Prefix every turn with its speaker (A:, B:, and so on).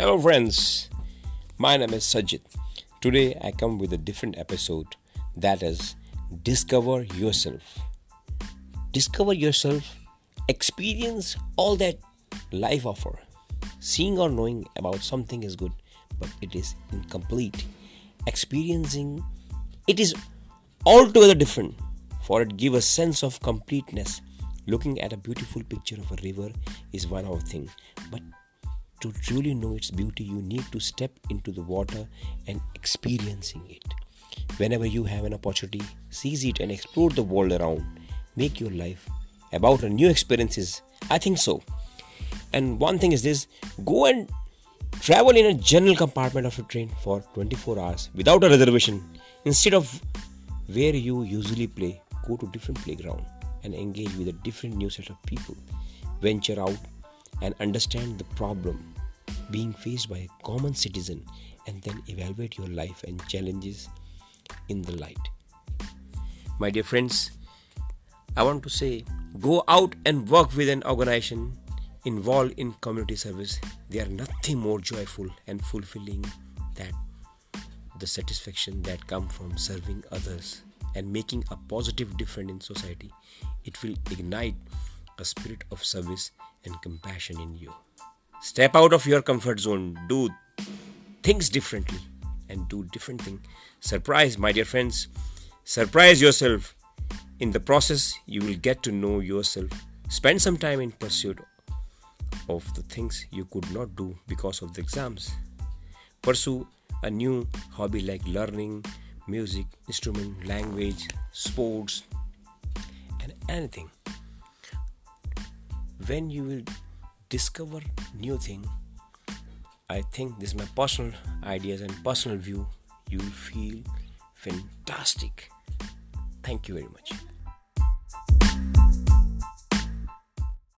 A: Hello, friends. My name is Sajid. Today I come with a different episode that is Discover Yourself. Discover yourself, experience all that life offer. Seeing or knowing about something is good, but it is incomplete. Experiencing it is altogether different, for it gives a sense of completeness. Looking at a beautiful picture of a river is one of thing, but to truly know its beauty, you need to step into the water and experiencing it. Whenever you have an opportunity, seize it and explore the world around. Make your life about new experiences. I think so. And one thing is this go and travel in a general compartment of a train for 24 hours without a reservation. Instead of where you usually play, go to different playground and engage with a different new set of people. Venture out and understand the problem being faced by a common citizen and then evaluate your life and challenges in the light. My dear friends, I want to say go out and work with an organization involved in community service. They are nothing more joyful and fulfilling than the satisfaction that comes from serving others and making a positive difference in society. It will ignite a spirit of service and compassion in you. Step out of your comfort zone, do things differently, and do different things. Surprise, my dear friends. Surprise yourself. In the process, you will get to know yourself. Spend some time in pursuit of the things you could not do because of the exams. Pursue a new hobby like learning, music, instrument, language, sports, and anything. When you will discover new thing i think this is my personal ideas and personal view. You will feel fantastic. Thank you very much